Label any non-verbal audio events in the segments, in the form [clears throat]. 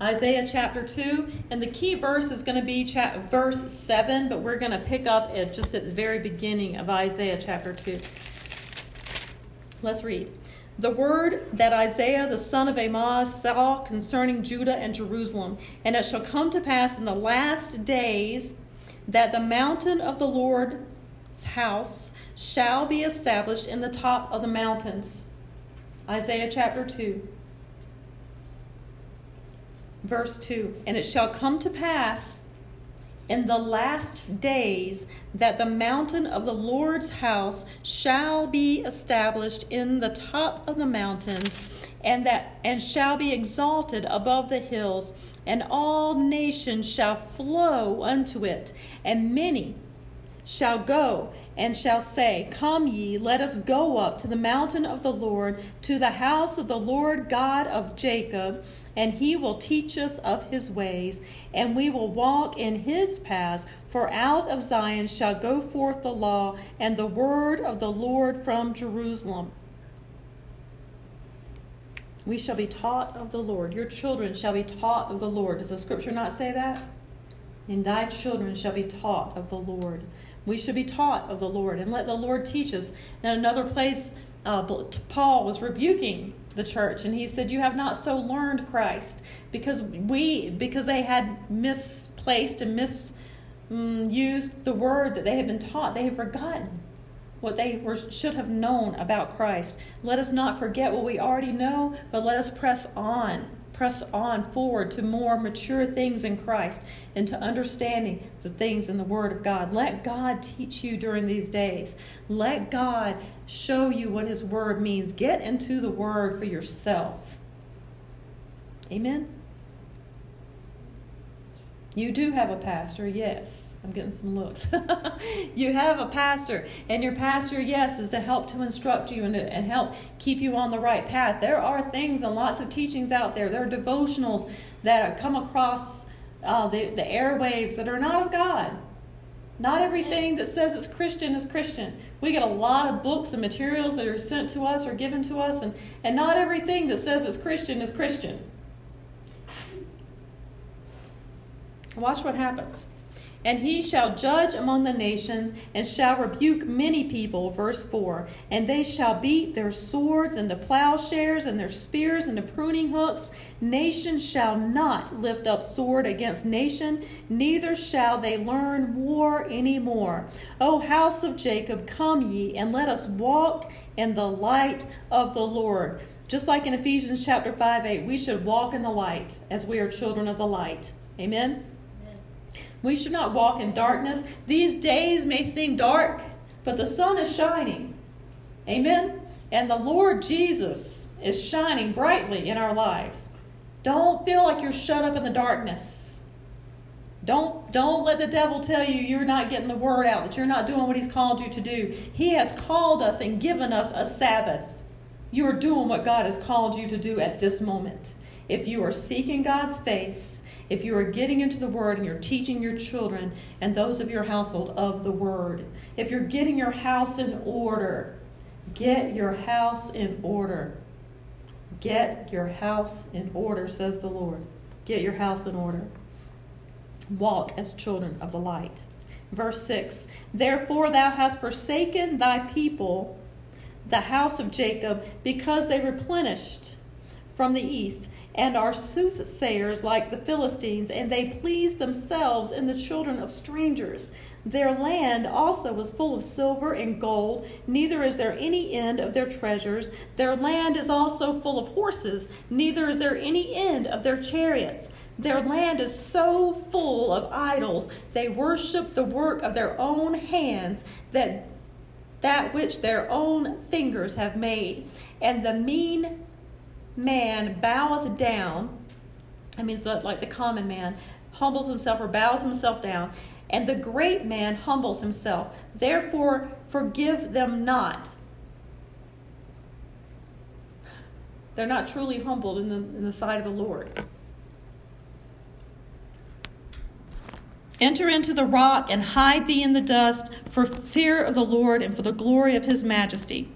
Isaiah chapter 2, and the key verse is going to be verse 7, but we're going to pick up at just at the very beginning of Isaiah chapter 2. Let's read. The word that Isaiah the son of Amoz saw concerning Judah and Jerusalem, and it shall come to pass in the last days that the mountain of the Lord's house shall be established in the top of the mountains. Isaiah chapter 2 verse 2 And it shall come to pass in the last days that the mountain of the Lord's house shall be established in the top of the mountains and that and shall be exalted above the hills and all nations shall flow unto it and many shall go and shall say, Come ye, let us go up to the mountain of the Lord, to the house of the Lord God of Jacob, and he will teach us of his ways, and we will walk in his paths. For out of Zion shall go forth the law and the word of the Lord from Jerusalem. We shall be taught of the Lord. Your children shall be taught of the Lord. Does the scripture not say that? And thy children shall be taught of the Lord. We should be taught of the Lord and let the Lord teach us. In another place, uh, Paul was rebuking the church and he said, "You have not so learned Christ because we because they had misplaced and misused mm, the word that they had been taught. They have forgotten." what they were, should have known about Christ. Let us not forget what we already know, but let us press on press on forward to more mature things in Christ and to understanding the things in the Word of God. Let God teach you during these days. Let God show you what His Word means. Get into the Word for yourself. Amen? You do have a pastor, yes. I'm getting some looks. [laughs] you have a pastor, and your pastor, yes, is to help to instruct you and, and help keep you on the right path. There are things and lots of teachings out there. There are devotionals that come across uh, the, the airwaves that are not of God. Not everything that says it's Christian is Christian. We get a lot of books and materials that are sent to us or given to us, and, and not everything that says it's Christian is Christian. Watch what happens. And he shall judge among the nations, and shall rebuke many people. Verse 4 And they shall beat their swords into plowshares, and their spears into pruning hooks. Nation shall not lift up sword against nation, neither shall they learn war any more. O house of Jacob, come ye, and let us walk in the light of the Lord. Just like in Ephesians chapter 5 8, we should walk in the light as we are children of the light. Amen. We should not walk in darkness. These days may seem dark, but the sun is shining. Amen? And the Lord Jesus is shining brightly in our lives. Don't feel like you're shut up in the darkness. Don't, don't let the devil tell you you're not getting the word out, that you're not doing what he's called you to do. He has called us and given us a Sabbath. You are doing what God has called you to do at this moment. If you are seeking God's face, if you are getting into the Word and you're teaching your children and those of your household of the Word, if you're getting your house in order, get your house in order. Get your house in order, says the Lord. Get your house in order. Walk as children of the light. Verse 6 Therefore thou hast forsaken thy people, the house of Jacob, because they replenished from the east and are soothsayers like the Philistines, and they please themselves in the children of strangers. Their land also was full of silver and gold, neither is there any end of their treasures. Their land is also full of horses, neither is there any end of their chariots. Their land is so full of idols, they worship the work of their own hands, that that which their own fingers have made. And the mean man boweth down, that means like the common man, humbles himself or bows himself down, and the great man humbles himself. Therefore, forgive them not. They're not truly humbled in the, in the sight of the Lord. Enter into the rock and hide thee in the dust for fear of the Lord and for the glory of his majesty.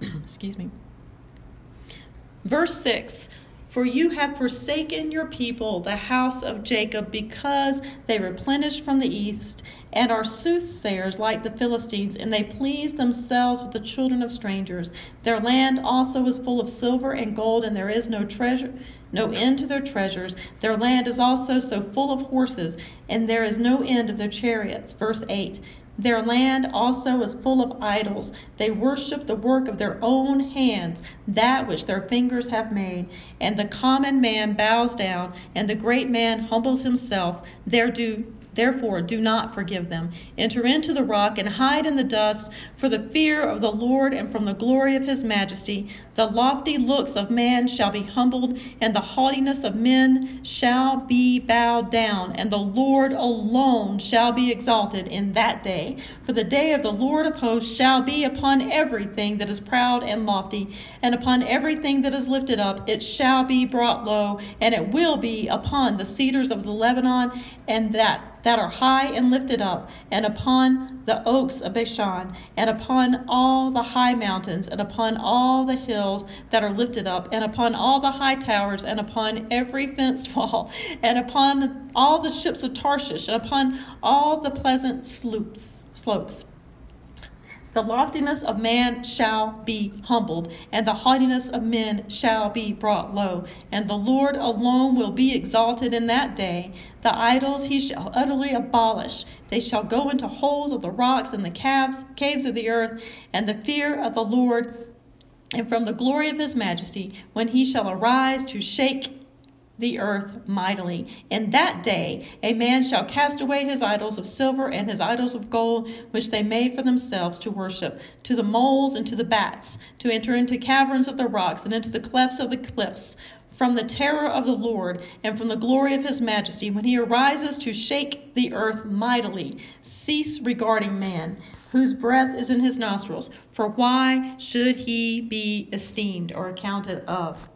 [clears throat] Excuse me. Verse 6 For you have forsaken your people, the house of Jacob, because they replenish from the east, and are soothsayers like the Philistines, and they please themselves with the children of strangers. Their land also is full of silver and gold, and there is no treasure, no end to their treasures. Their land is also so full of horses, and there is no end of their chariots. Verse 8. Their land also is full of idols. They worship the work of their own hands, that which their fingers have made. And the common man bows down, and the great man humbles himself. There do Therefore, do not forgive them. Enter into the rock and hide in the dust, for the fear of the Lord and from the glory of his majesty. The lofty looks of man shall be humbled, and the haughtiness of men shall be bowed down, and the Lord alone shall be exalted in that day. For the day of the Lord of hosts shall be upon everything that is proud and lofty, and upon everything that is lifted up. It shall be brought low, and it will be upon the cedars of the Lebanon, and that that are high and lifted up, and upon the oaks of Bashan, and upon all the high mountains, and upon all the hills that are lifted up, and upon all the high towers, and upon every fenced [laughs] wall, and upon all the ships of Tarshish, and upon all the pleasant slopes. slopes. The loftiness of man shall be humbled, and the haughtiness of men shall be brought low. And the Lord alone will be exalted in that day. The idols he shall utterly abolish. They shall go into holes of the rocks and the caves, caves of the earth, and the fear of the Lord and from the glory of his majesty, when he shall arise to shake the earth mightily. In that day a man shall cast away his idols of silver and his idols of gold, which they made for themselves to worship, to the moles and to the bats, to enter into caverns of the rocks and into the clefts of the cliffs. From the terror of the Lord and from the glory of his majesty, when he arises to shake the earth mightily, cease regarding man, whose breath is in his nostrils. For why should he be esteemed or accounted of?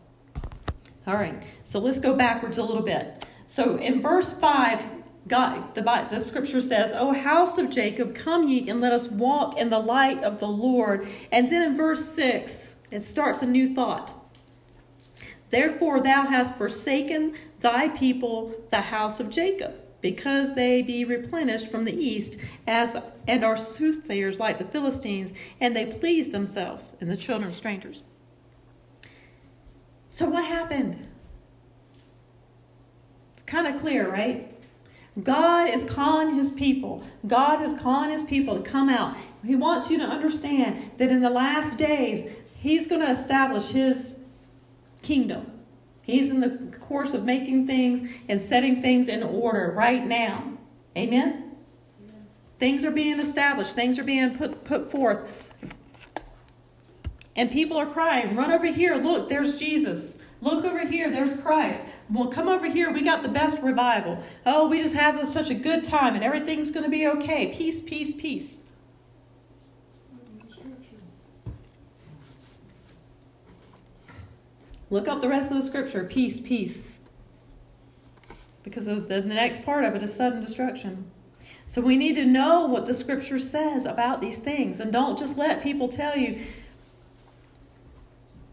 All right, so let's go backwards a little bit. So in verse 5, God, the, the scripture says, O house of Jacob, come ye and let us walk in the light of the Lord. And then in verse 6, it starts a new thought. Therefore thou hast forsaken thy people, the house of Jacob, because they be replenished from the east, as and are soothsayers like the Philistines, and they please themselves in the children of strangers. So, what happened? It's kind of clear, right? God is calling his people. God is calling his people to come out. He wants you to understand that in the last days, he's going to establish his kingdom. He's in the course of making things and setting things in order right now. Amen? Things are being established, things are being put, put forth. And people are crying, run over here. Look, there's Jesus. Look over here, there's Christ. Well, come over here. We got the best revival. Oh, we just have such a good time and everything's going to be okay. Peace, peace, peace. Look up the rest of the scripture. Peace, peace. Because the, the next part of it is sudden destruction. So we need to know what the scripture says about these things and don't just let people tell you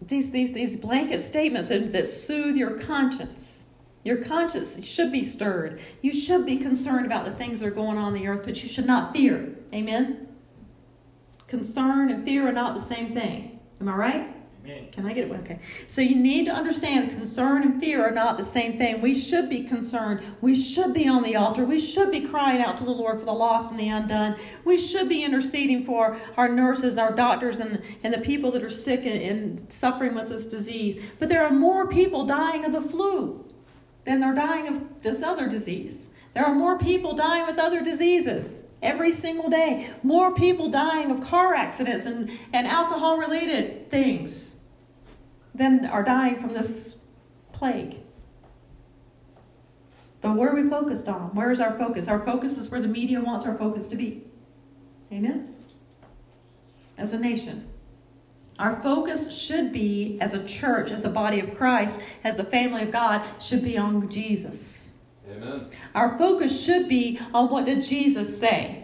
these, these, these blanket statements that, that soothe your conscience. Your conscience should be stirred. You should be concerned about the things that are going on in the earth, but you should not fear. Amen? Concern and fear are not the same thing. Am I right? Can I get it? Okay. So you need to understand concern and fear are not the same thing. We should be concerned. We should be on the altar. We should be crying out to the Lord for the lost and the undone. We should be interceding for our nurses, our doctors, and, and the people that are sick and, and suffering with this disease. But there are more people dying of the flu than are dying of this other disease. There are more people dying with other diseases every single day. More people dying of car accidents and, and alcohol related things than are dying from this plague. But what are we focused on? Where is our focus? Our focus is where the media wants our focus to be. Amen? As a nation. Our focus should be, as a church, as the body of Christ, as the family of God, should be on Jesus. Amen. Our focus should be on what did Jesus say?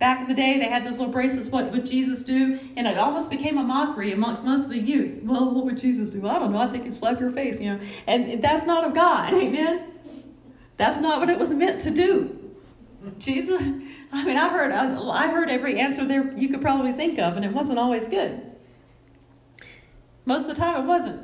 Back in the day, they had those little bracelets. What would Jesus do? And it almost became a mockery amongst most of the youth. Well, what would Jesus do? I don't know. I think he'd slap your face, you know. And that's not of God. [laughs] Amen. That's not what it was meant to do. Jesus. I mean, I heard I heard every answer there you could probably think of, and it wasn't always good. Most of the time, it wasn't.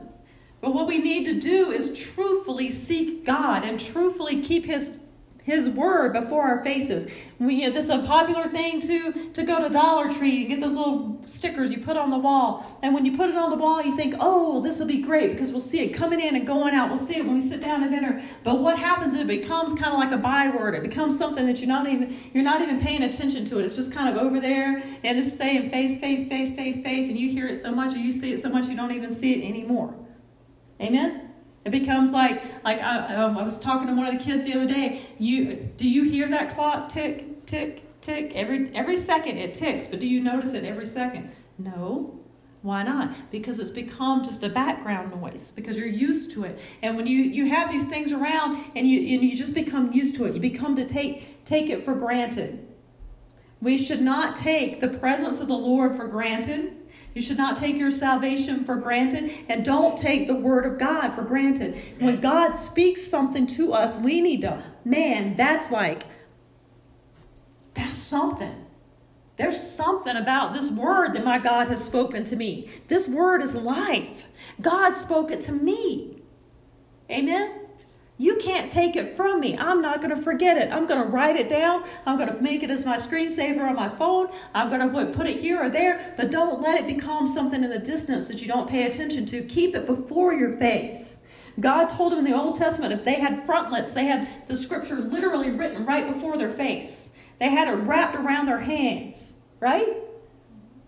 But what we need to do is truthfully seek God and truthfully keep His his word before our faces. We, you know, this is a popular thing to to go to Dollar Tree and get those little stickers you put on the wall. And when you put it on the wall, you think, "Oh, this will be great because we'll see it coming in and going out. We'll see it when we sit down at dinner." But what happens it becomes kind of like a byword. It becomes something that you're not even you're not even paying attention to it. It's just kind of over there and it's saying faith, faith, faith, faith, faith, and you hear it so much or you see it so much you don't even see it anymore. Amen. It becomes like like I, um, I was talking to one of the kids the other day. You do you hear that clock tick tick tick every every second it ticks, but do you notice it every second? No. Why not? Because it's become just a background noise because you're used to it. And when you, you have these things around and you, and you just become used to it, you become to take, take it for granted. We should not take the presence of the Lord for granted. You should not take your salvation for granted and don't take the word of God for granted. When God speaks something to us, we need to, man, that's like, that's something. There's something about this word that my God has spoken to me. This word is life. God spoke it to me. Amen. You can't take it from me. I'm not going to forget it. I'm going to write it down. I'm going to make it as my screensaver on my phone. I'm going to put it here or there, but don't let it become something in the distance that you don't pay attention to. Keep it before your face. God told them in the Old Testament if they had frontlets, they had the scripture literally written right before their face. They had it wrapped around their hands, right?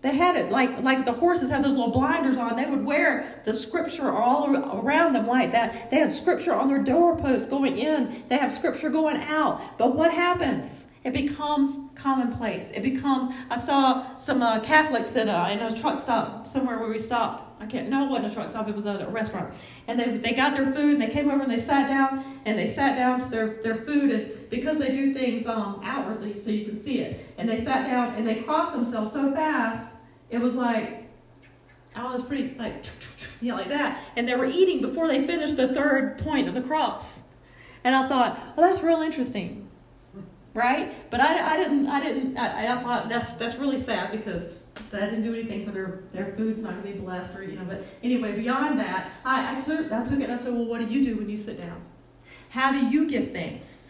They had it like like the horses have those little blinders on. They would wear the scripture all around them like that. They had scripture on their doorposts going in. They have scripture going out. But what happens? It becomes commonplace. It becomes. I saw some uh, Catholics at in a truck stop somewhere where we stopped. I can't. No, it wasn't a truck stop. It was a, a restaurant. And they they got their food and they came over and they sat down and they sat down to their their food and because they do things um outwardly so you can see it and they sat down and they crossed themselves so fast it was like I was pretty like [tsk] you know like that and they were eating before they finished the third point of the cross. And I thought, well, that's real interesting right? But I, I didn't, I didn't, I, I thought that's that's really sad because that didn't do anything for their their food's not going to be blessed or you know. But anyway, beyond that, I, I took I took it and I said, well, what do you do when you sit down? How do you give thanks?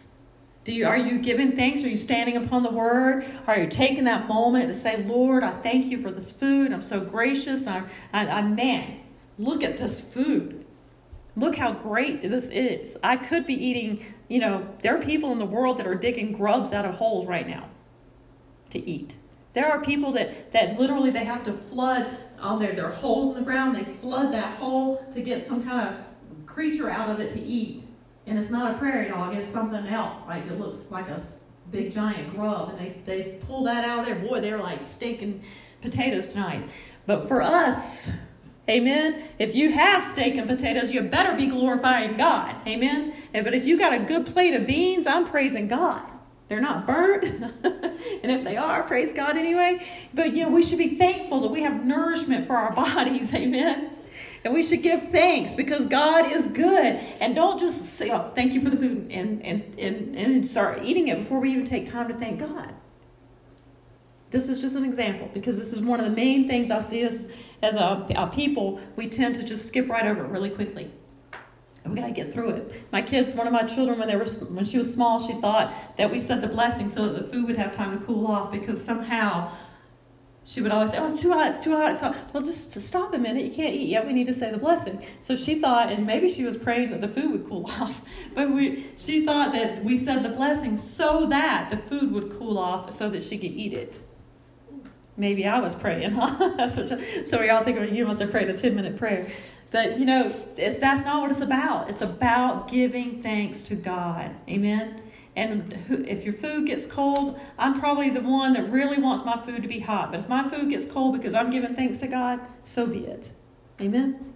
Do you, are you giving thanks? Are you standing upon the word? Are you taking that moment to say, Lord, I thank you for this food. I'm so gracious. I, I, I man, look at this food. Look how great this is. I could be eating, you know, there are people in the world that are digging grubs out of holes right now to eat. There are people that, that literally they have to flood on their, their holes in the ground. They flood that hole to get some kind of creature out of it to eat. And it's not a prairie dog, it's something else. Like it looks like a big giant grub. And they, they pull that out of there. Boy, they're like steak and potatoes tonight. But for us, Amen. If you have steak and potatoes, you better be glorifying God. Amen. But if you got a good plate of beans, I'm praising God. They're not burnt. [laughs] and if they are, praise God anyway. But you know, we should be thankful that we have nourishment for our [laughs] bodies. Amen. And we should give thanks because God is good. And don't just say, oh, thank you for the food and, and, and, and start eating it before we even take time to thank God. This is just an example because this is one of the main things I see us as a, a people. We tend to just skip right over it really quickly. We got to get through it. My kids, one of my children, when they were when she was small, she thought that we said the blessing so that the food would have time to cool off because somehow she would always say, "Oh, it's too hot! It's too hot!" So, well, just to stop a minute. You can't eat yet. We need to say the blessing. So she thought, and maybe she was praying that the food would cool [laughs] off, but we she thought that we said the blessing so that the food would cool off, so that she could eat it. Maybe I was praying, [laughs] huh? that's what some of y'all think you must have prayed a 10 minute prayer. But, you know, that's not what it's about. It's about giving thanks to God. Amen? And if your food gets cold, I'm probably the one that really wants my food to be hot. But if my food gets cold because I'm giving thanks to God, so be it. Amen?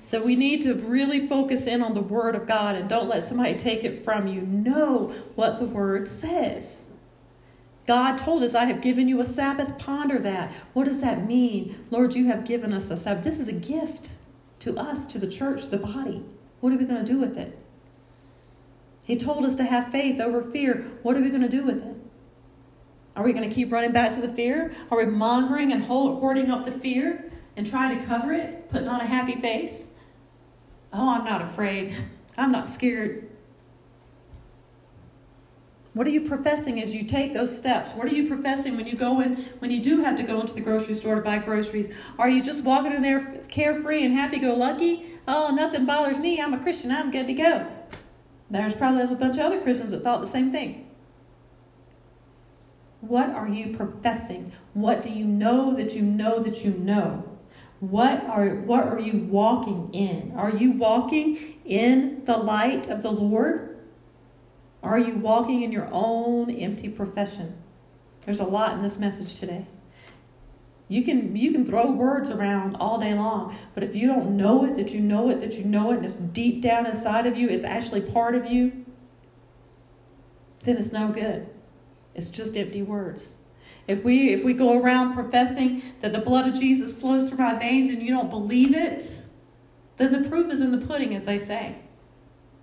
So we need to really focus in on the Word of God and don't let somebody take it from you. Know what the Word says. God told us, I have given you a Sabbath. Ponder that. What does that mean? Lord, you have given us a Sabbath. This is a gift to us, to the church, the body. What are we going to do with it? He told us to have faith over fear. What are we going to do with it? Are we going to keep running back to the fear? Are we mongering and hoarding up the fear and trying to cover it, putting on a happy face? Oh, I'm not afraid. [laughs] I'm not scared. What are you professing as you take those steps? What are you professing when you go in, when you do have to go into the grocery store to buy groceries? Are you just walking in there carefree and happy go lucky? Oh, nothing bothers me. I'm a Christian. I'm good to go. There's probably a bunch of other Christians that thought the same thing. What are you professing? What do you know that you know that you know? What are what are you walking in? Are you walking in the light of the Lord? Are you walking in your own empty profession? There's a lot in this message today. You can you can throw words around all day long, but if you don't know it, that you know it, that you know it, and it's deep down inside of you, it's actually part of you, then it's no good. It's just empty words. If we if we go around professing that the blood of Jesus flows through my veins and you don't believe it, then the proof is in the pudding, as they say.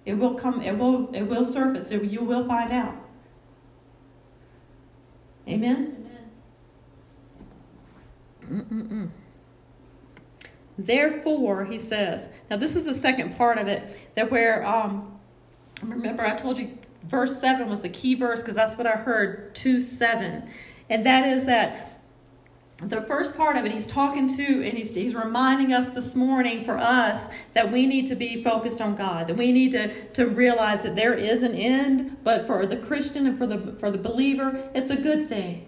It will come, it will, it will surface. It, you will find out. Amen? Amen. Therefore, he says, now this is the second part of it, that where, um, remember I told you verse 7 was the key verse because that's what I heard, 2 7. And that is that the first part of it, he's talking to and he's, he's reminding us this morning for us that we need to be focused on God, that we need to, to realize that there is an end, but for the Christian and for the, for the believer, it's a good thing.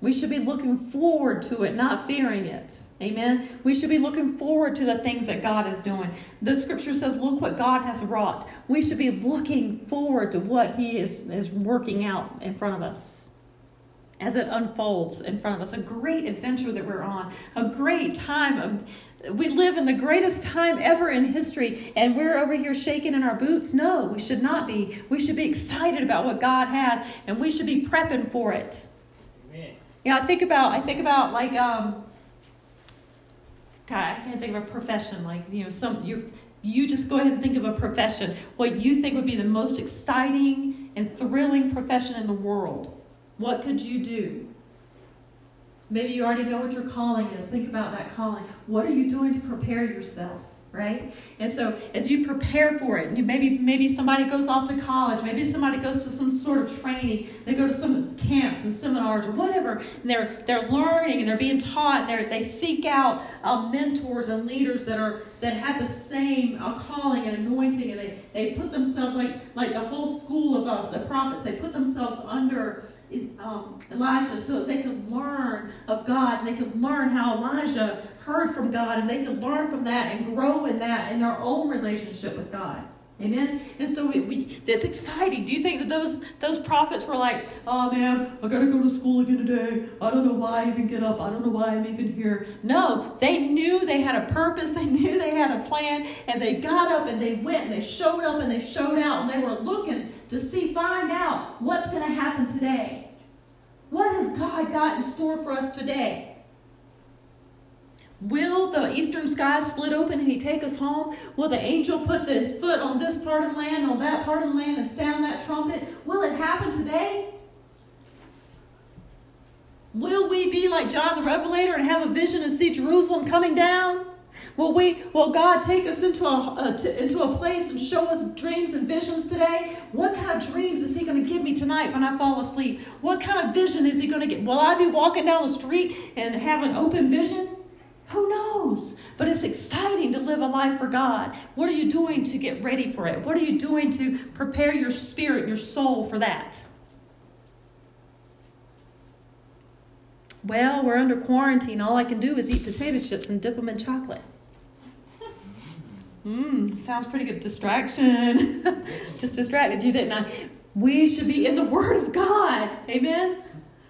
We should be looking forward to it, not fearing it. Amen. We should be looking forward to the things that God is doing. The scripture says, Look what God has wrought. We should be looking forward to what He is, is working out in front of us as it unfolds in front of us. A great adventure that we're on, a great time of. We live in the greatest time ever in history, and we're over here shaking in our boots. No, we should not be. We should be excited about what God has, and we should be prepping for it. Amen. Yeah, I think about I think about like um. God, I can't think of a profession like you know some you you just go ahead and think of a profession what you think would be the most exciting and thrilling profession in the world what could you do? Maybe you already know what your calling is. Think about that calling. What are you doing to prepare yourself? Right? And so as you prepare for it, maybe maybe somebody goes off to college, maybe somebody goes to some sort of training, they go to some camps and seminars or whatever, and they're they're learning and they're being taught, they they seek out uh, mentors and leaders that are that have the same uh, calling and anointing, and they, they put themselves like like the whole school of the prophets, they put themselves under um, Elijah so they could learn of God. and They could learn how Elijah heard from God, and they could learn from that and grow in that in their own relationship with God. Amen. And so we, we, that's exciting. Do you think that those those prophets were like, "Oh man, I gotta go to school again today. I don't know why I even get up. I don't know why I'm even here." No, they knew they had a purpose. [laughs] They knew they had a plan, and they got up and they went and they showed up and they showed out and they were looking to see, find out what's going to happen today. What has God got in store for us today? Will the eastern sky split open and he take us home? Will the angel put his foot on this part of land, on that part of land, and sound that trumpet? Will it happen today? Will we be like John the Revelator and have a vision and see Jerusalem coming down? Will we? Will God take us into a, to, into a place and show us dreams and visions today? What kind of dreams is He going to give me tonight when I fall asleep? What kind of vision is He going to get? Will I be walking down the street and have an open vision? Who knows? But it's exciting to live a life for God. What are you doing to get ready for it? What are you doing to prepare your spirit, your soul for that? Well, we're under quarantine. All I can do is eat potato chips and dip them in chocolate. Mmm, sounds pretty good. Distraction. [laughs] Just distracted you, didn't I? We should be in the Word of God. Amen?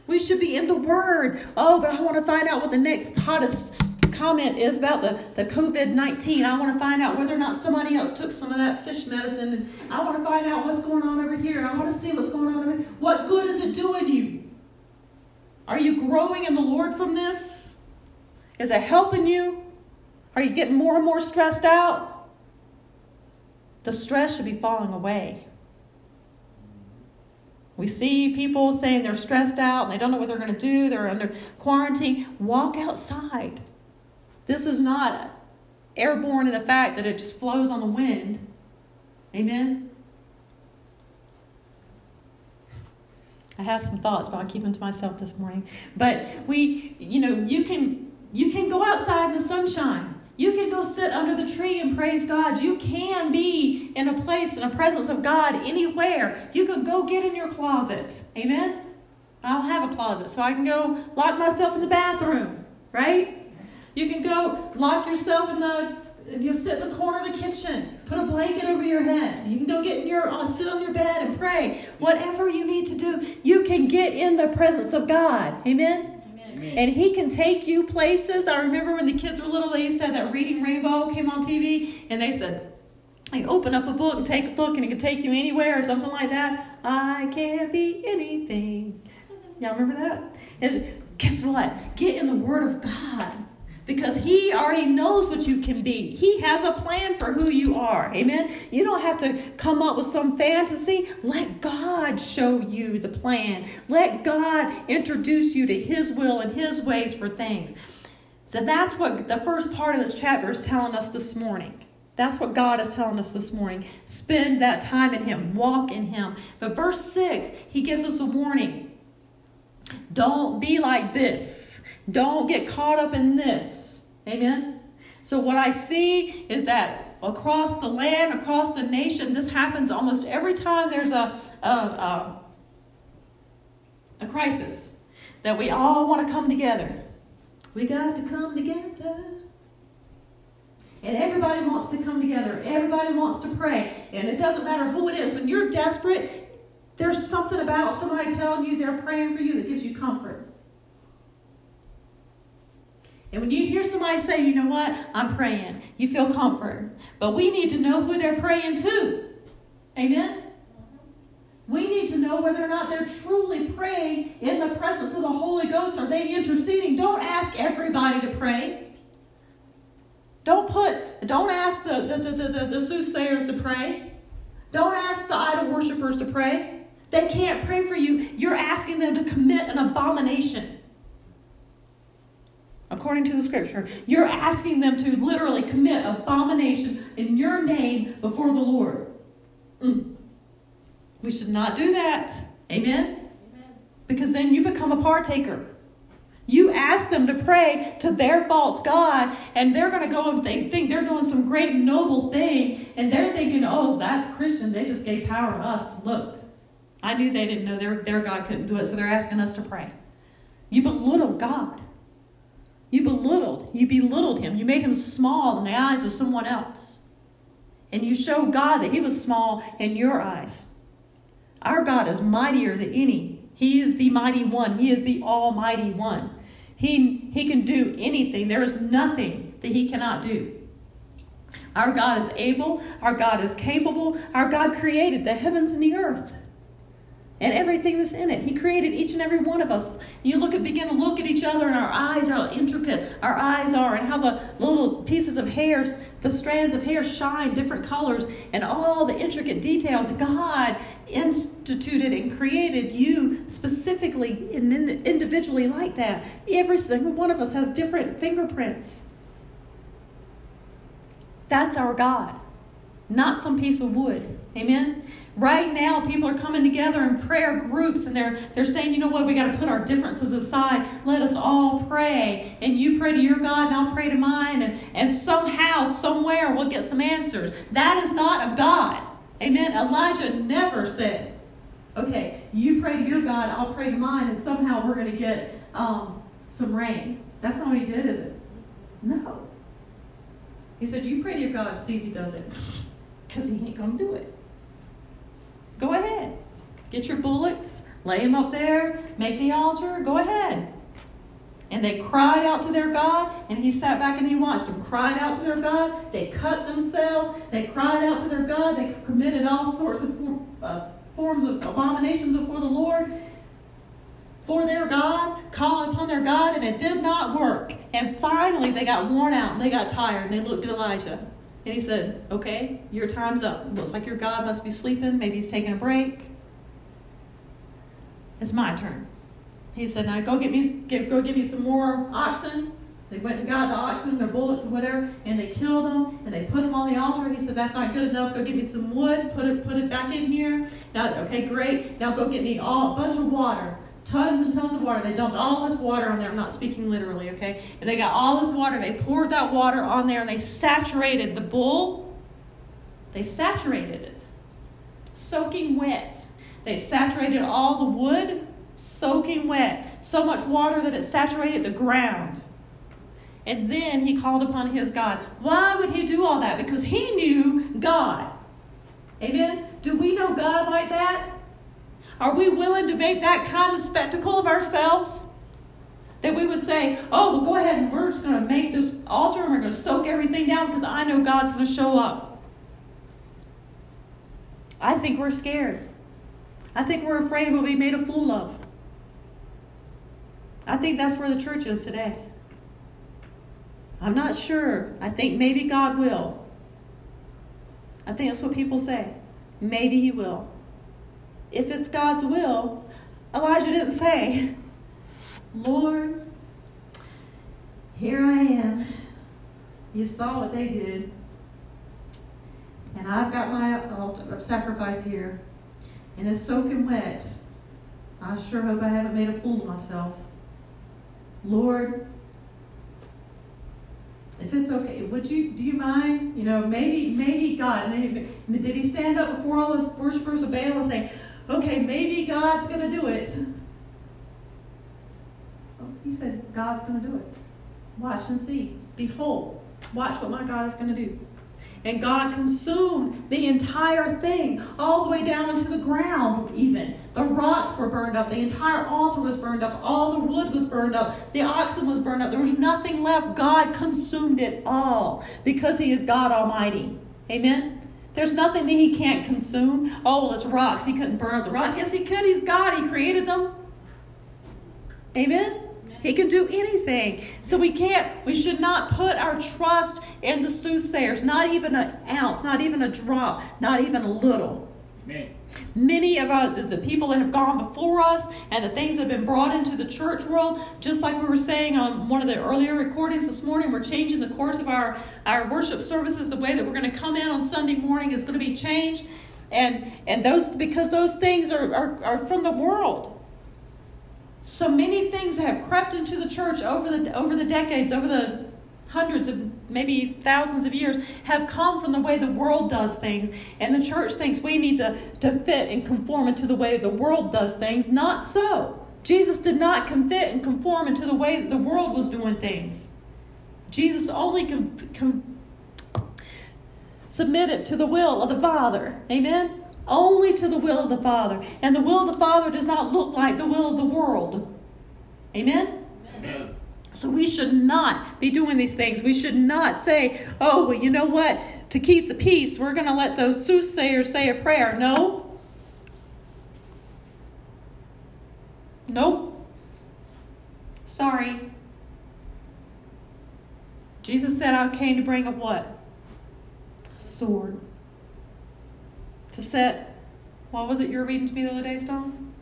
We should be in the Word. Oh, but I want to find out what the next hottest comment is about the, the COVID 19. I want to find out whether or not somebody else took some of that fish medicine. I want to find out what's going on over here. I want to see what's going on over here. What good is it doing you? Are you growing in the Lord from this? Is it helping you? Are you getting more and more stressed out? The stress should be falling away. We see people saying they're stressed out and they don't know what they're going to do, they're under quarantine. Walk outside. This is not airborne in the fact that it just flows on the wind. Amen? I have some thoughts, but I'll keep them to myself this morning. But we, you know, you can you can go outside in the sunshine. You can go sit under the tree and praise God. You can be in a place in the presence of God anywhere. You can go get in your closet. Amen. I don't have a closet, so I can go lock myself in the bathroom, right? You can go lock yourself in the you sit in the corner of the kitchen, put a blanket over your head. You can go get in your uh, sit on your bed and pray. Whatever you need to do, you can get in the presence of God. Amen. Amen. And he can take you places. I remember when the kids were little, they used to have that reading rainbow came on TV, and they said, I open up a book and take a look, and it can take you anywhere or something like that. I can't be anything. Y'all remember that? And guess what? Get in the Word of God because He already knows what you can be. He has a plan for who you are. Amen. You don't have to come up with some fantasy. Let God show you the plan. Let God introduce you to His will and His ways for things. So that's what the first part of this chapter is telling us this morning. That's what God is telling us this morning. Spend that time in Him, walk in Him. But verse 6, He gives us a warning. Don't be like this. Don't get caught up in this. Amen? So, what I see is that across the land, across the nation, this happens almost every time there's a, a, a, a crisis that we all want to come together. We got to come together. And everybody wants to come together. Everybody wants to pray. And it doesn't matter who it is. When you're desperate, there's something about somebody telling you they're praying for you that gives you comfort. And when you hear somebody say, you know what, I'm praying, you feel comfort. But we need to know who they're praying to. Amen? We need to know whether or not they're truly praying in the presence of the Holy Ghost. Are they interceding? Don't ask everybody to pray. Don't put, don't ask the, the, the, the, the soothsayers to pray. Don't ask the idol worshippers to pray. They can't pray for you. You're asking them to commit an abomination according to the scripture. You're asking them to literally commit abomination in your name before the Lord. Mm. We should not do that. Amen? Amen? Because then you become a partaker. You ask them to pray to their false God, and they're going to go and think, think they're doing some great noble thing, and they're thinking, oh, that Christian, they just gave power to us. Look, I knew they didn't know their, their God couldn't do it, so they're asking us to pray. You belittle God. You belittled. You belittled him. You made him small in the eyes of someone else. And you showed God that he was small in your eyes. Our God is mightier than any. He is the mighty one. He is the almighty one. He, he can do anything. There is nothing that he cannot do. Our God is able. Our God is capable. Our God created the heavens and the earth and everything that's in it. He created each and every one of us. You look at begin to look at each other and our eyes, how intricate our eyes are, and how the little pieces of hairs, the strands of hair shine different colors, and all the intricate details. God instituted and created you specifically and individually like that. Every single one of us has different fingerprints. That's our God, not some piece of wood. Amen. Right now, people are coming together in prayer groups and they're, they're saying, you know what, we got to put our differences aside. Let us all pray. And you pray to your God and I'll pray to mine. And, and somehow, somewhere, we'll get some answers. That is not of God. Amen. Elijah never said, okay, you pray to your God, I'll pray to mine, and somehow we're going to get um, some rain. That's not what he did, is it? No. He said, you pray to your God see if he does it. [laughs] Because he ain't going to do it. Go ahead. Get your bullocks, lay them up there, make the altar, go ahead. And they cried out to their God, and he sat back and he watched them. Cried out to their God. They cut themselves. They cried out to their God. They committed all sorts of uh, forms of abominations before the Lord. for their God, calling upon their God, and it did not work. And finally, they got worn out and they got tired, and they looked at Elijah. And he said, Okay, your time's up. Looks like your God must be sleeping. Maybe he's taking a break. It's my turn. He said, Now go get me, get, go get me some more oxen. They went and got the oxen, their bullets, or whatever, and they killed them and they put them on the altar. He said, "That's not good enough. Go get me some wood. Put it, put it back in here. Now, okay, great. Now go get me all, a bunch of water tons and tons of water. They dumped all this water on there. I'm not speaking literally, okay? And they got all this water. They poured that water on there and they saturated the bull. They saturated it, soaking wet. They saturated all the wood, soaking wet. So much water that it saturated the ground. And then he called upon his God. Why would he do all that? Because he knew God. Amen? Do we know God like that? Are we willing to make that kind of spectacle of ourselves? That we would say, oh, well, go ahead and we're just going to make this altar and we're going to soak everything down because I know God's going to show up. I think we're scared. I think we're afraid we'll be made a fool of. I think that's where the church is today. I'm not sure. I think maybe God will. I think that's what people say. Maybe He will if it's God's will, Elijah didn't say, Lord, here I am. You saw what they did. And I've got my altar of sacrifice here. And it's soaking wet. I sure hope I haven't made a fool of myself. Lord, if it's okay, would you do you mind? You know, maybe maybe God. Maybe, did he stand up before all those worshippers of Baal and say, okay, maybe God's going to do it. Well, he said, God's going to do it. Watch and see. Behold, watch what my God is going to do. And God consumed the entire thing, all the way down into the ground, even. The rocks were burned up. The entire altar was burned up. All the wood was burned up. The oxen was burned up. There was nothing left. God consumed it all because He is God Almighty. Amen? There's nothing that he can't consume. Oh, well, it's rocks. He couldn't burn up the rocks. Yes, he could. He's God. He created them. Amen? He can do anything. So we can't, we should not put our trust in the soothsayers, not even an ounce, not even a drop, not even a little. Many of our, the people that have gone before us and the things that have been brought into the church world, just like we were saying on one of the earlier recordings this morning, we're changing the course of our, our worship services. The way that we're going to come in on Sunday morning is going to be changed. And, and those, because those things are, are, are from the world. So many things that have crept into the church over the, over the decades, over the hundreds of maybe thousands of years have come from the way the world does things. And the church thinks we need to, to fit and conform into the way the world does things. Not so. Jesus did not fit and conform into the way the world was doing things. Jesus only com- com- submitted to the will of the father. Amen? Only to the will of the father. And the will of the father does not look like the will of the world. Amen, amen. So we should not be doing these things. We should not say, oh, well, you know what? To keep the peace, we're going to let those soothsayers say a prayer. No. Nope. Sorry. Jesus said, I came to bring a what? A sword. To set, what was it you were reading to me the other day, Stone?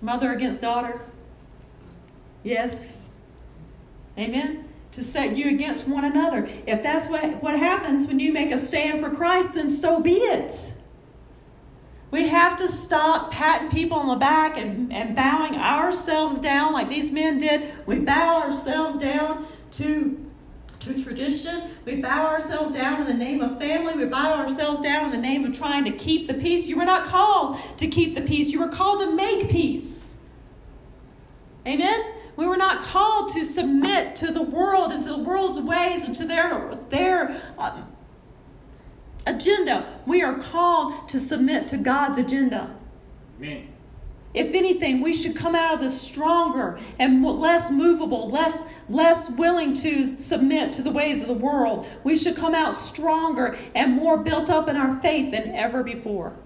Mother against daughter. Yes. Amen. To set you against one another. If that's what, what happens when you make a stand for Christ, then so be it. We have to stop patting people on the back and, and bowing ourselves down like these men did. We bow ourselves down to, to tradition. We bow ourselves down in the name of family. We bow ourselves down in the name of trying to keep the peace. You were not called to keep the peace, you were called to make peace. Amen? We were not called to submit to the world and to the world's ways and to their, their um, agenda. We are called to submit to God's agenda. Amen. If anything, we should come out of this stronger and less movable, less, less willing to submit to the ways of the world. We should come out stronger and more built up in our faith than ever before.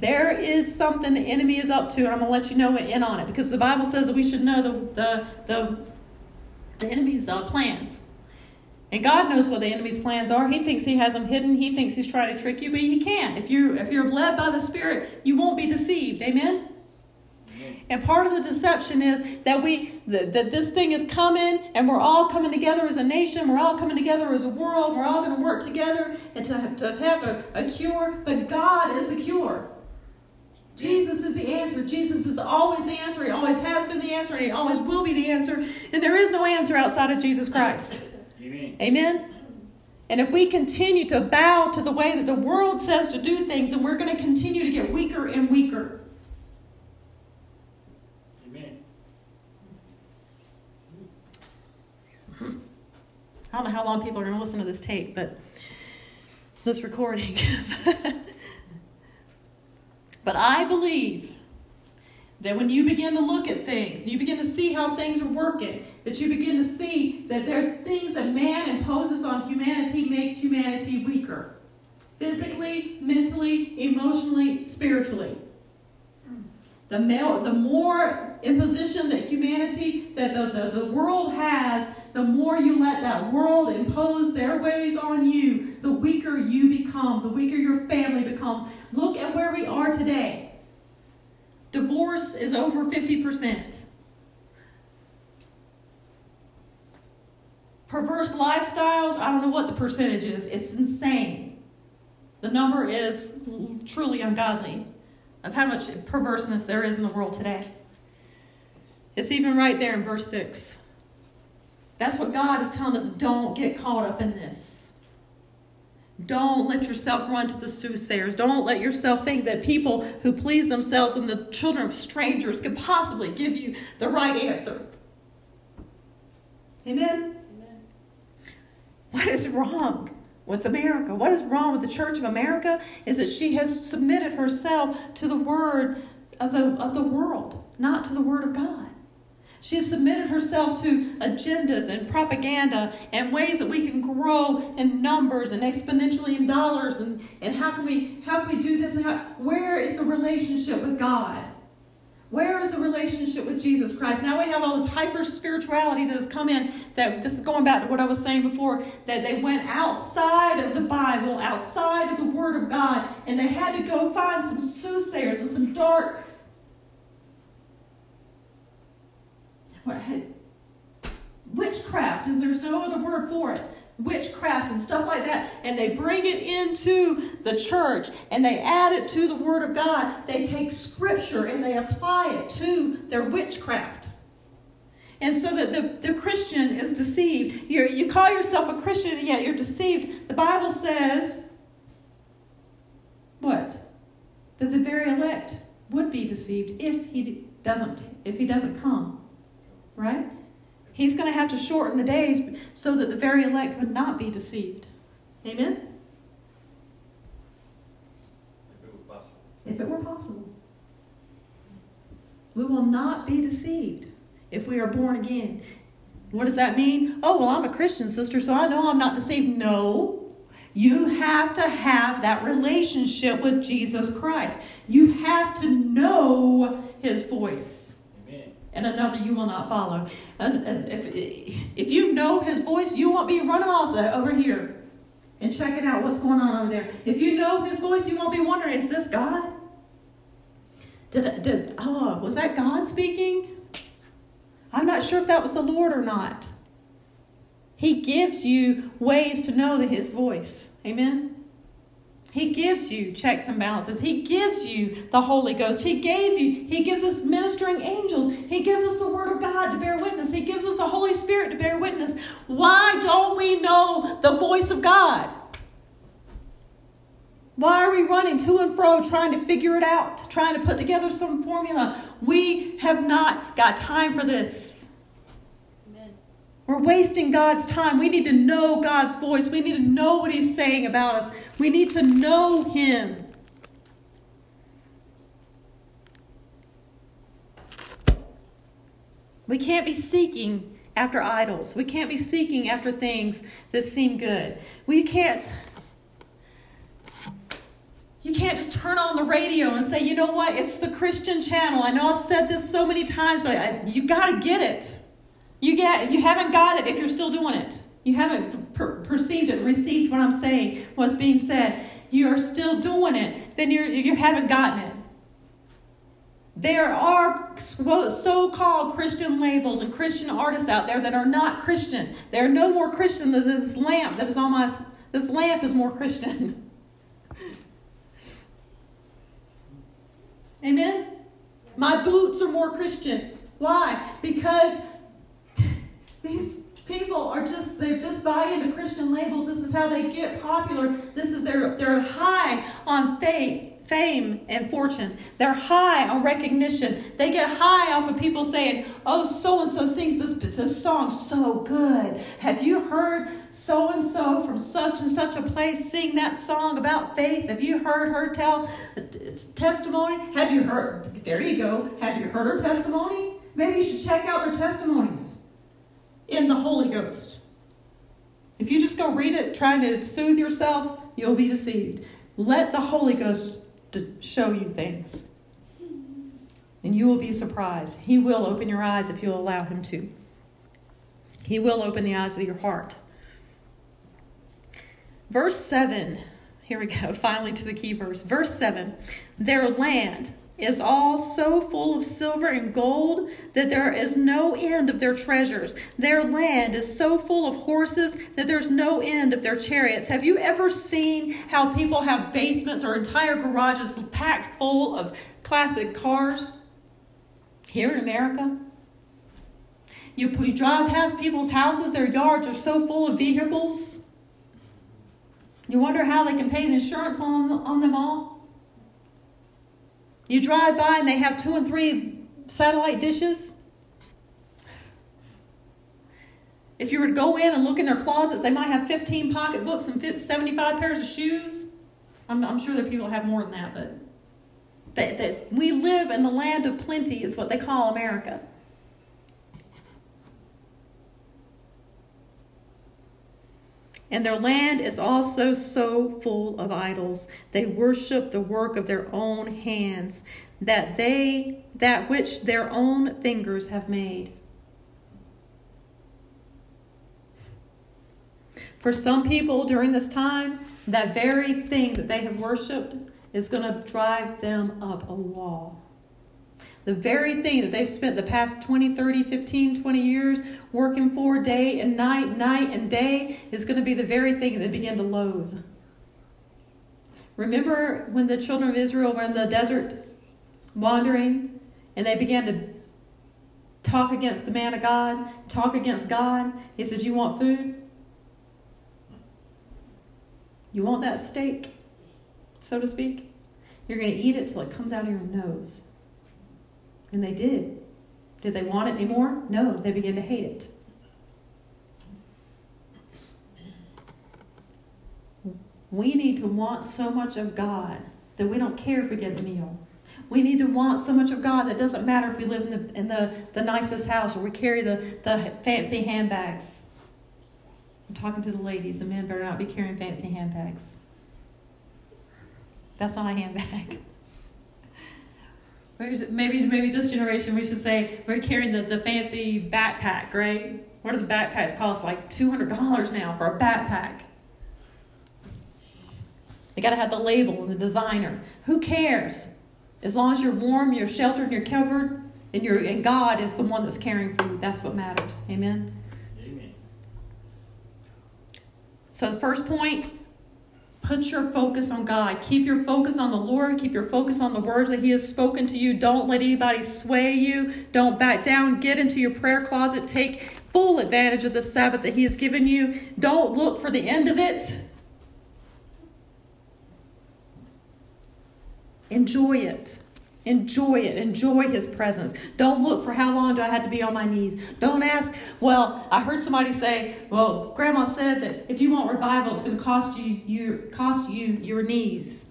There is something the enemy is up to, and I'm going to let you know in on it because the Bible says that we should know the, the, the, the enemy's uh, plans. And God knows what the enemy's plans are. He thinks he has them hidden. He thinks he's trying to trick you, but he can't. If you if you're led by the Spirit, you won't be deceived. Amen. And part of the deception is that we that, that this thing is coming and we're all coming together as a nation, we're all coming together as a world, we're all going to work together and to, to have a, a cure, but God is the cure. Jesus is the answer. Jesus is always the answer. He always has been the answer, and He always will be the answer. And there is no answer outside of Jesus Christ. Amen. Amen. And if we continue to bow to the way that the world says to do things, then we're going to continue to get weaker and weaker. Amen. I don't know how long people are going to listen to this tape, but this recording. [laughs] but I believe that when you begin to look at things, you begin to see how things are working, that you begin to see that there are things that man imposes on humanity makes humanity weaker. Physically, mentally, emotionally, spiritually. The, more, the more imposition that humanity, that the, the, the world has, the more you let that world impose their ways on you, the weaker you become, the weaker your family becomes. Look at where we are today. Divorce is over 50%. Perverse lifestyles, I don't know what the percentage is. It's insane. The number is truly ungodly of how much perverseness there is in the world today. It's even right there in verse 6. That's what God is telling us don't get caught up in this. Don't let yourself run to the soothsayers. Don't let yourself think that people who please themselves and the children of strangers could possibly give you the right answer. Amen? Amen? What is wrong with America? What is wrong with the Church of America is that she has submitted herself to the word of the, of the world, not to the word of God. She has submitted herself to agendas and propaganda and ways that we can grow in numbers and exponentially in dollars and, and how can we how can we do this and how where is the relationship with God? Where is the relationship with Jesus Christ? Now we have all this hyper spirituality that has come in. That this is going back to what I was saying before. That they went outside of the Bible, outside of the Word of God, and they had to go find some soothsayers and some dark witchcraft is there's no other word for it? Witchcraft and stuff like that. And they bring it into the church and they add it to the word of god. They take scripture and they apply it to their witchcraft. And so that the, the christian is deceived. You you call yourself a christian and yet you're deceived. The bible says what? That the very elect would be deceived if he doesn't if he doesn't come right He's going to have to shorten the days so that the very elect would not be deceived. Amen? If it were possible. If it were possible. We will not be deceived if we are born again. What does that mean? Oh, well, I'm a Christian sister, so I know I'm not deceived. No. You have to have that relationship with Jesus Christ. You have to know his voice and another you will not follow. And if, if you know his voice, you won't be running off that over here and checking out what's going on over there. If you know his voice, you won't be wondering, is this God? Did, did oh, was that God speaking? I'm not sure if that was the Lord or not. He gives you ways to know that his voice. Amen. He gives you checks and balances. He gives you the Holy Ghost. He gave you, He gives us ministering angels. He gives us the Word of God to bear witness. He gives us the Holy Spirit to bear witness. Why don't we know the voice of God? Why are we running to and fro trying to figure it out, trying to put together some formula? We have not got time for this. We're wasting God's time. We need to know God's voice. We need to know what He's saying about us. We need to know Him. We can't be seeking after idols. We can't be seeking after things that seem good. We can't. You can't just turn on the radio and say, you know what, it's the Christian channel. I know I've said this so many times, but I, you got to get it. You, get, you haven't got it if you're still doing it. You haven't per- perceived it, received what I'm saying, what's being said. You are still doing it, then you're, you haven't gotten it. There are so called Christian labels and Christian artists out there that are not Christian. They're no more Christian than this lamp that is on my. This lamp is more Christian. [laughs] Amen? My boots are more Christian. Why? Because these people are just they just buy into Christian labels. This is how they get popular. This is their they're high on faith fame and fortune. They're high on recognition. They get high off of people saying, Oh, so and so sings this, this song so good. Have you heard so and so from such and such a place sing that song about faith? Have you heard her tell its testimony? Have you heard? There you go. Have you heard her testimony? Maybe you should check out their testimonies in the Holy Ghost. If you just go read it trying to soothe yourself, you'll be deceived. Let the Holy Ghost show you things. And you will be surprised. He will open your eyes if you'll allow Him to. He will open the eyes of your heart. Verse 7, here we go, [laughs] finally to the key verse. Verse 7 Their land is all so full of silver and gold that there is no end of their treasures. Their land is so full of horses that there's no end of their chariots. Have you ever seen how people have basements or entire garages packed full of classic cars? Here in America? You, you drive past people's houses, their yards are so full of vehicles. You wonder how they can pay the insurance on, on them all? You drive by and they have two and three satellite dishes. If you were to go in and look in their closets, they might have 15 pocketbooks and 75 pairs of shoes. I'm, I'm sure that people have more than that, but that, that we live in the land of plenty is what they call America. And their land is also so full of idols. They worship the work of their own hands, that they that which their own fingers have made. For some people during this time, that very thing that they have worshiped is going to drive them up a wall. The very thing that they've spent the past 20, 30, 15, 20 years working for day and night, night and day, is going to be the very thing that they begin to loathe. Remember when the children of Israel were in the desert wandering and they began to talk against the man of God, talk against God? He said, You want food? You want that steak, so to speak? You're going to eat it till it comes out of your nose. And they did. Did they want it anymore? No, they began to hate it. We need to want so much of God that we don't care if we get a meal. We need to want so much of God that doesn't matter if we live in the, in the, the nicest house or we carry the, the fancy handbags. I'm talking to the ladies. The men better not be carrying fancy handbags. That's not a handbag. [laughs] maybe maybe this generation we should say we're carrying the, the fancy backpack, right? What do the backpacks cost? Like two hundred dollars now for a backpack. They got to have the label and the designer. Who cares? As long as you're warm, you're sheltered, you're covered, and you're and God is the one that's caring for you. That's what matters. Amen. Amen. So the first point Put your focus on God. Keep your focus on the Lord. Keep your focus on the words that He has spoken to you. Don't let anybody sway you. Don't back down. Get into your prayer closet. Take full advantage of the Sabbath that He has given you. Don't look for the end of it. Enjoy it. Enjoy it. Enjoy his presence. Don't look for how long do I have to be on my knees. Don't ask, well, I heard somebody say, well, grandma said that if you want revival, it's going to cost you your cost you your knees.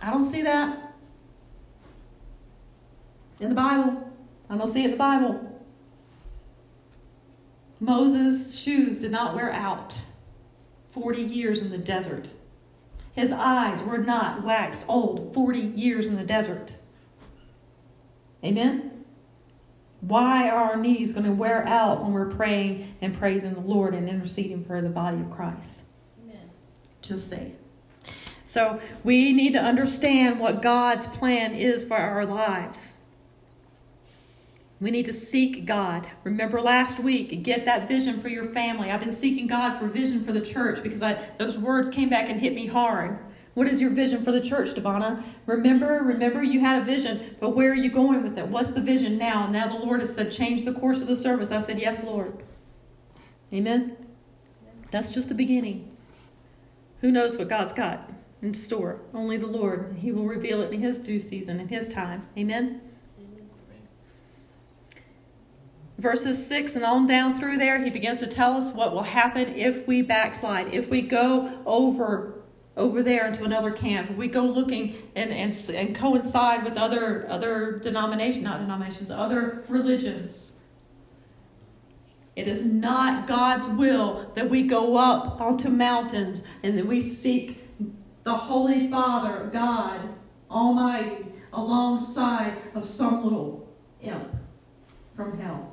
I don't see that in the Bible. I don't see it in the Bible. Moses' shoes did not wear out 40 years in the desert. His eyes were not waxed old 40 years in the desert. Amen? Why are our knees going to wear out when we're praying and praising the Lord and interceding for the body of Christ? Amen. Just say So we need to understand what God's plan is for our lives. We need to seek God. Remember last week, get that vision for your family. I've been seeking God for vision for the church because I, those words came back and hit me hard. What is your vision for the church, Devana? Remember, remember you had a vision, but where are you going with it? What's the vision now? And now the Lord has said, change the course of the service. I said, yes, Lord. Amen? That's just the beginning. Who knows what God's got in store? Only the Lord. He will reveal it in His due season, in His time. Amen? Verses 6 and on down through there, he begins to tell us what will happen if we backslide, if we go over over there into another camp, if we go looking and, and, and coincide with other other denominations, not denominations, other religions. It is not God's will that we go up onto mountains and that we seek the Holy Father, God Almighty, alongside of some little imp from hell.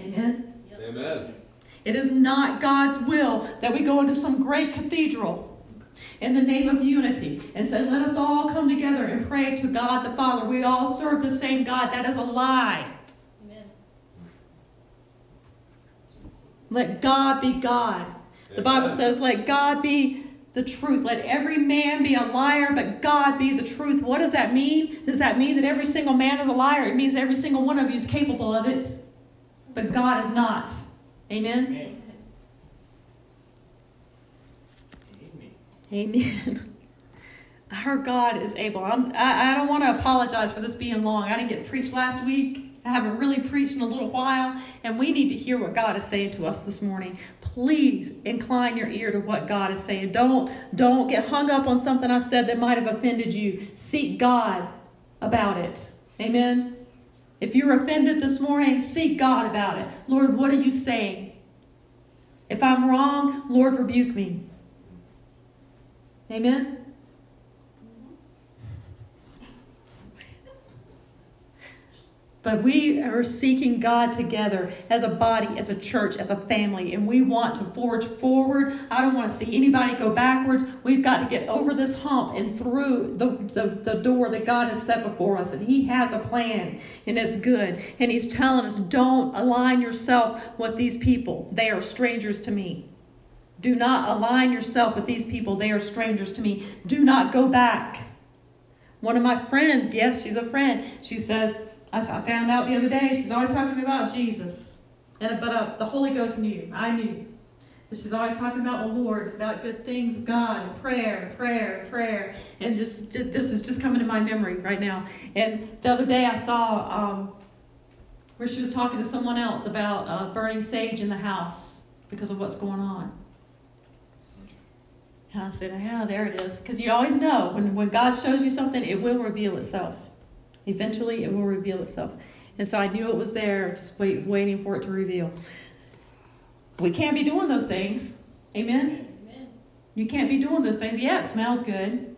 Amen. Amen. It is not God's will that we go into some great cathedral in the name of unity and say, let us all come together and pray to God the Father. We all serve the same God. That is a lie. Amen. Let God be God. The Bible says, let God be the truth. Let every man be a liar, but God be the truth. What does that mean? Does that mean that every single man is a liar? It means every single one of you is capable of it but God is not. Amen? Amen. Amen. [laughs] Our God is able. I'm, I, I don't want to apologize for this being long. I didn't get preached last week. I haven't really preached in a little while, and we need to hear what God is saying to us this morning. Please incline your ear to what God is saying. Don't don't get hung up on something I said that might have offended you. Seek God about it. Amen. If you're offended this morning, seek God about it. Lord, what are you saying? If I'm wrong, Lord, rebuke me. Amen? But we are seeking God together as a body, as a church, as a family, and we want to forge forward. I don't want to see anybody go backwards. We've got to get over this hump and through the, the, the door that God has set before us. And He has a plan, and it's good. And He's telling us don't align yourself with these people, they are strangers to me. Do not align yourself with these people, they are strangers to me. Do not go back. One of my friends, yes, she's a friend, she says, I, found out the other day she's always talking about Jesus. And, but uh, the Holy Ghost knew. I knew. But she's always talking about the Lord, about good things of God, and prayer, and prayer, and prayer. And just this is just coming to my memory right now. And the other day I saw um, where she was talking to someone else about uh, burning sage in the house because of what's going on. And I said, yeah, there it is. Because you always know when, when God shows you something, it will reveal itself. Eventually, it will reveal itself. And so I knew it was there, just wait, waiting for it to reveal. We can't be doing those things. Amen? Amen. You can't be doing those things. Yeah, it smells good.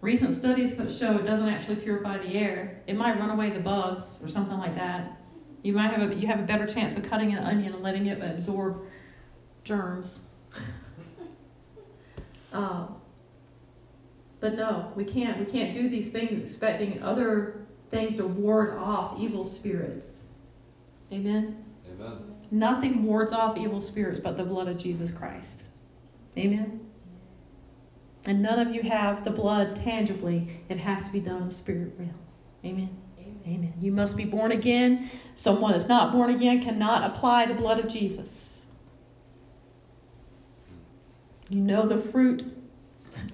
Recent studies show it doesn't actually purify the air. It might run away the bugs or something like that. You might have a you have a better chance of cutting an onion and letting it absorb germs. uh, [laughs] but no, we can't. We can't do these things expecting other things to ward off evil spirits. Amen? Amen. Nothing wards off evil spirits but the blood of Jesus Christ. Amen? And none of you have the blood tangibly. It has to be done in the spirit realm. Amen. Amen. Amen. You must be born again. Someone that's not born again cannot apply the blood of Jesus. You know the fruit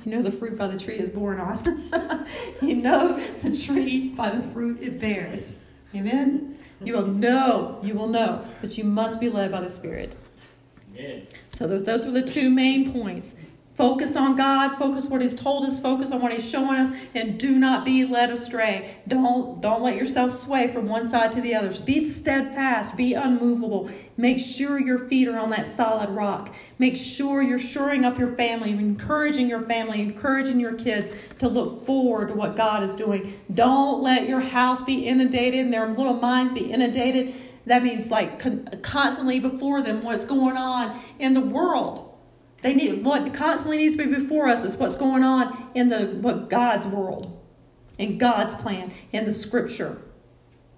you know the fruit by the tree is born on. [laughs] you know the tree by the fruit it bears. Amen? You will know, you will know, but you must be led by the Spirit. Amen. So those were the two main points Focus on God, focus what He's told us, focus on what He's showing us, and do not be led astray. Don't, don't let yourself sway from one side to the other. Be steadfast, be unmovable. Make sure your feet are on that solid rock. Make sure you're shoring up your family, encouraging your family, encouraging your kids to look forward to what God is doing. Don't let your house be inundated and their little minds be inundated. That means like constantly before them what's going on in the world they need what constantly needs to be before us is what's going on in the what God's world, in God's plan, in the Scripture.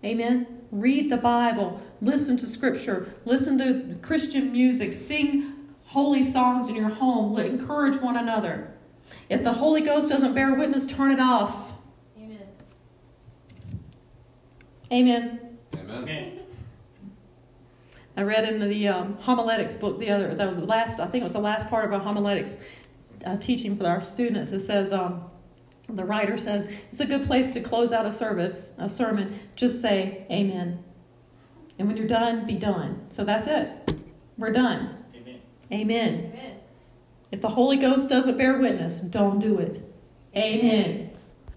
Amen. Read the Bible, listen to Scripture, listen to Christian music, sing holy songs in your home, encourage one another. If the Holy Ghost doesn't bear witness, turn it off. Amen. Amen. Amen. I read in the um, homiletics book the other, the last, I think it was the last part of a homiletics uh, teaching for our students. It says, um, the writer says, it's a good place to close out a service, a sermon. Just say amen. And when you're done, be done. So that's it. We're done. Amen. Amen. amen. If the Holy Ghost doesn't bear witness, don't do it. Amen.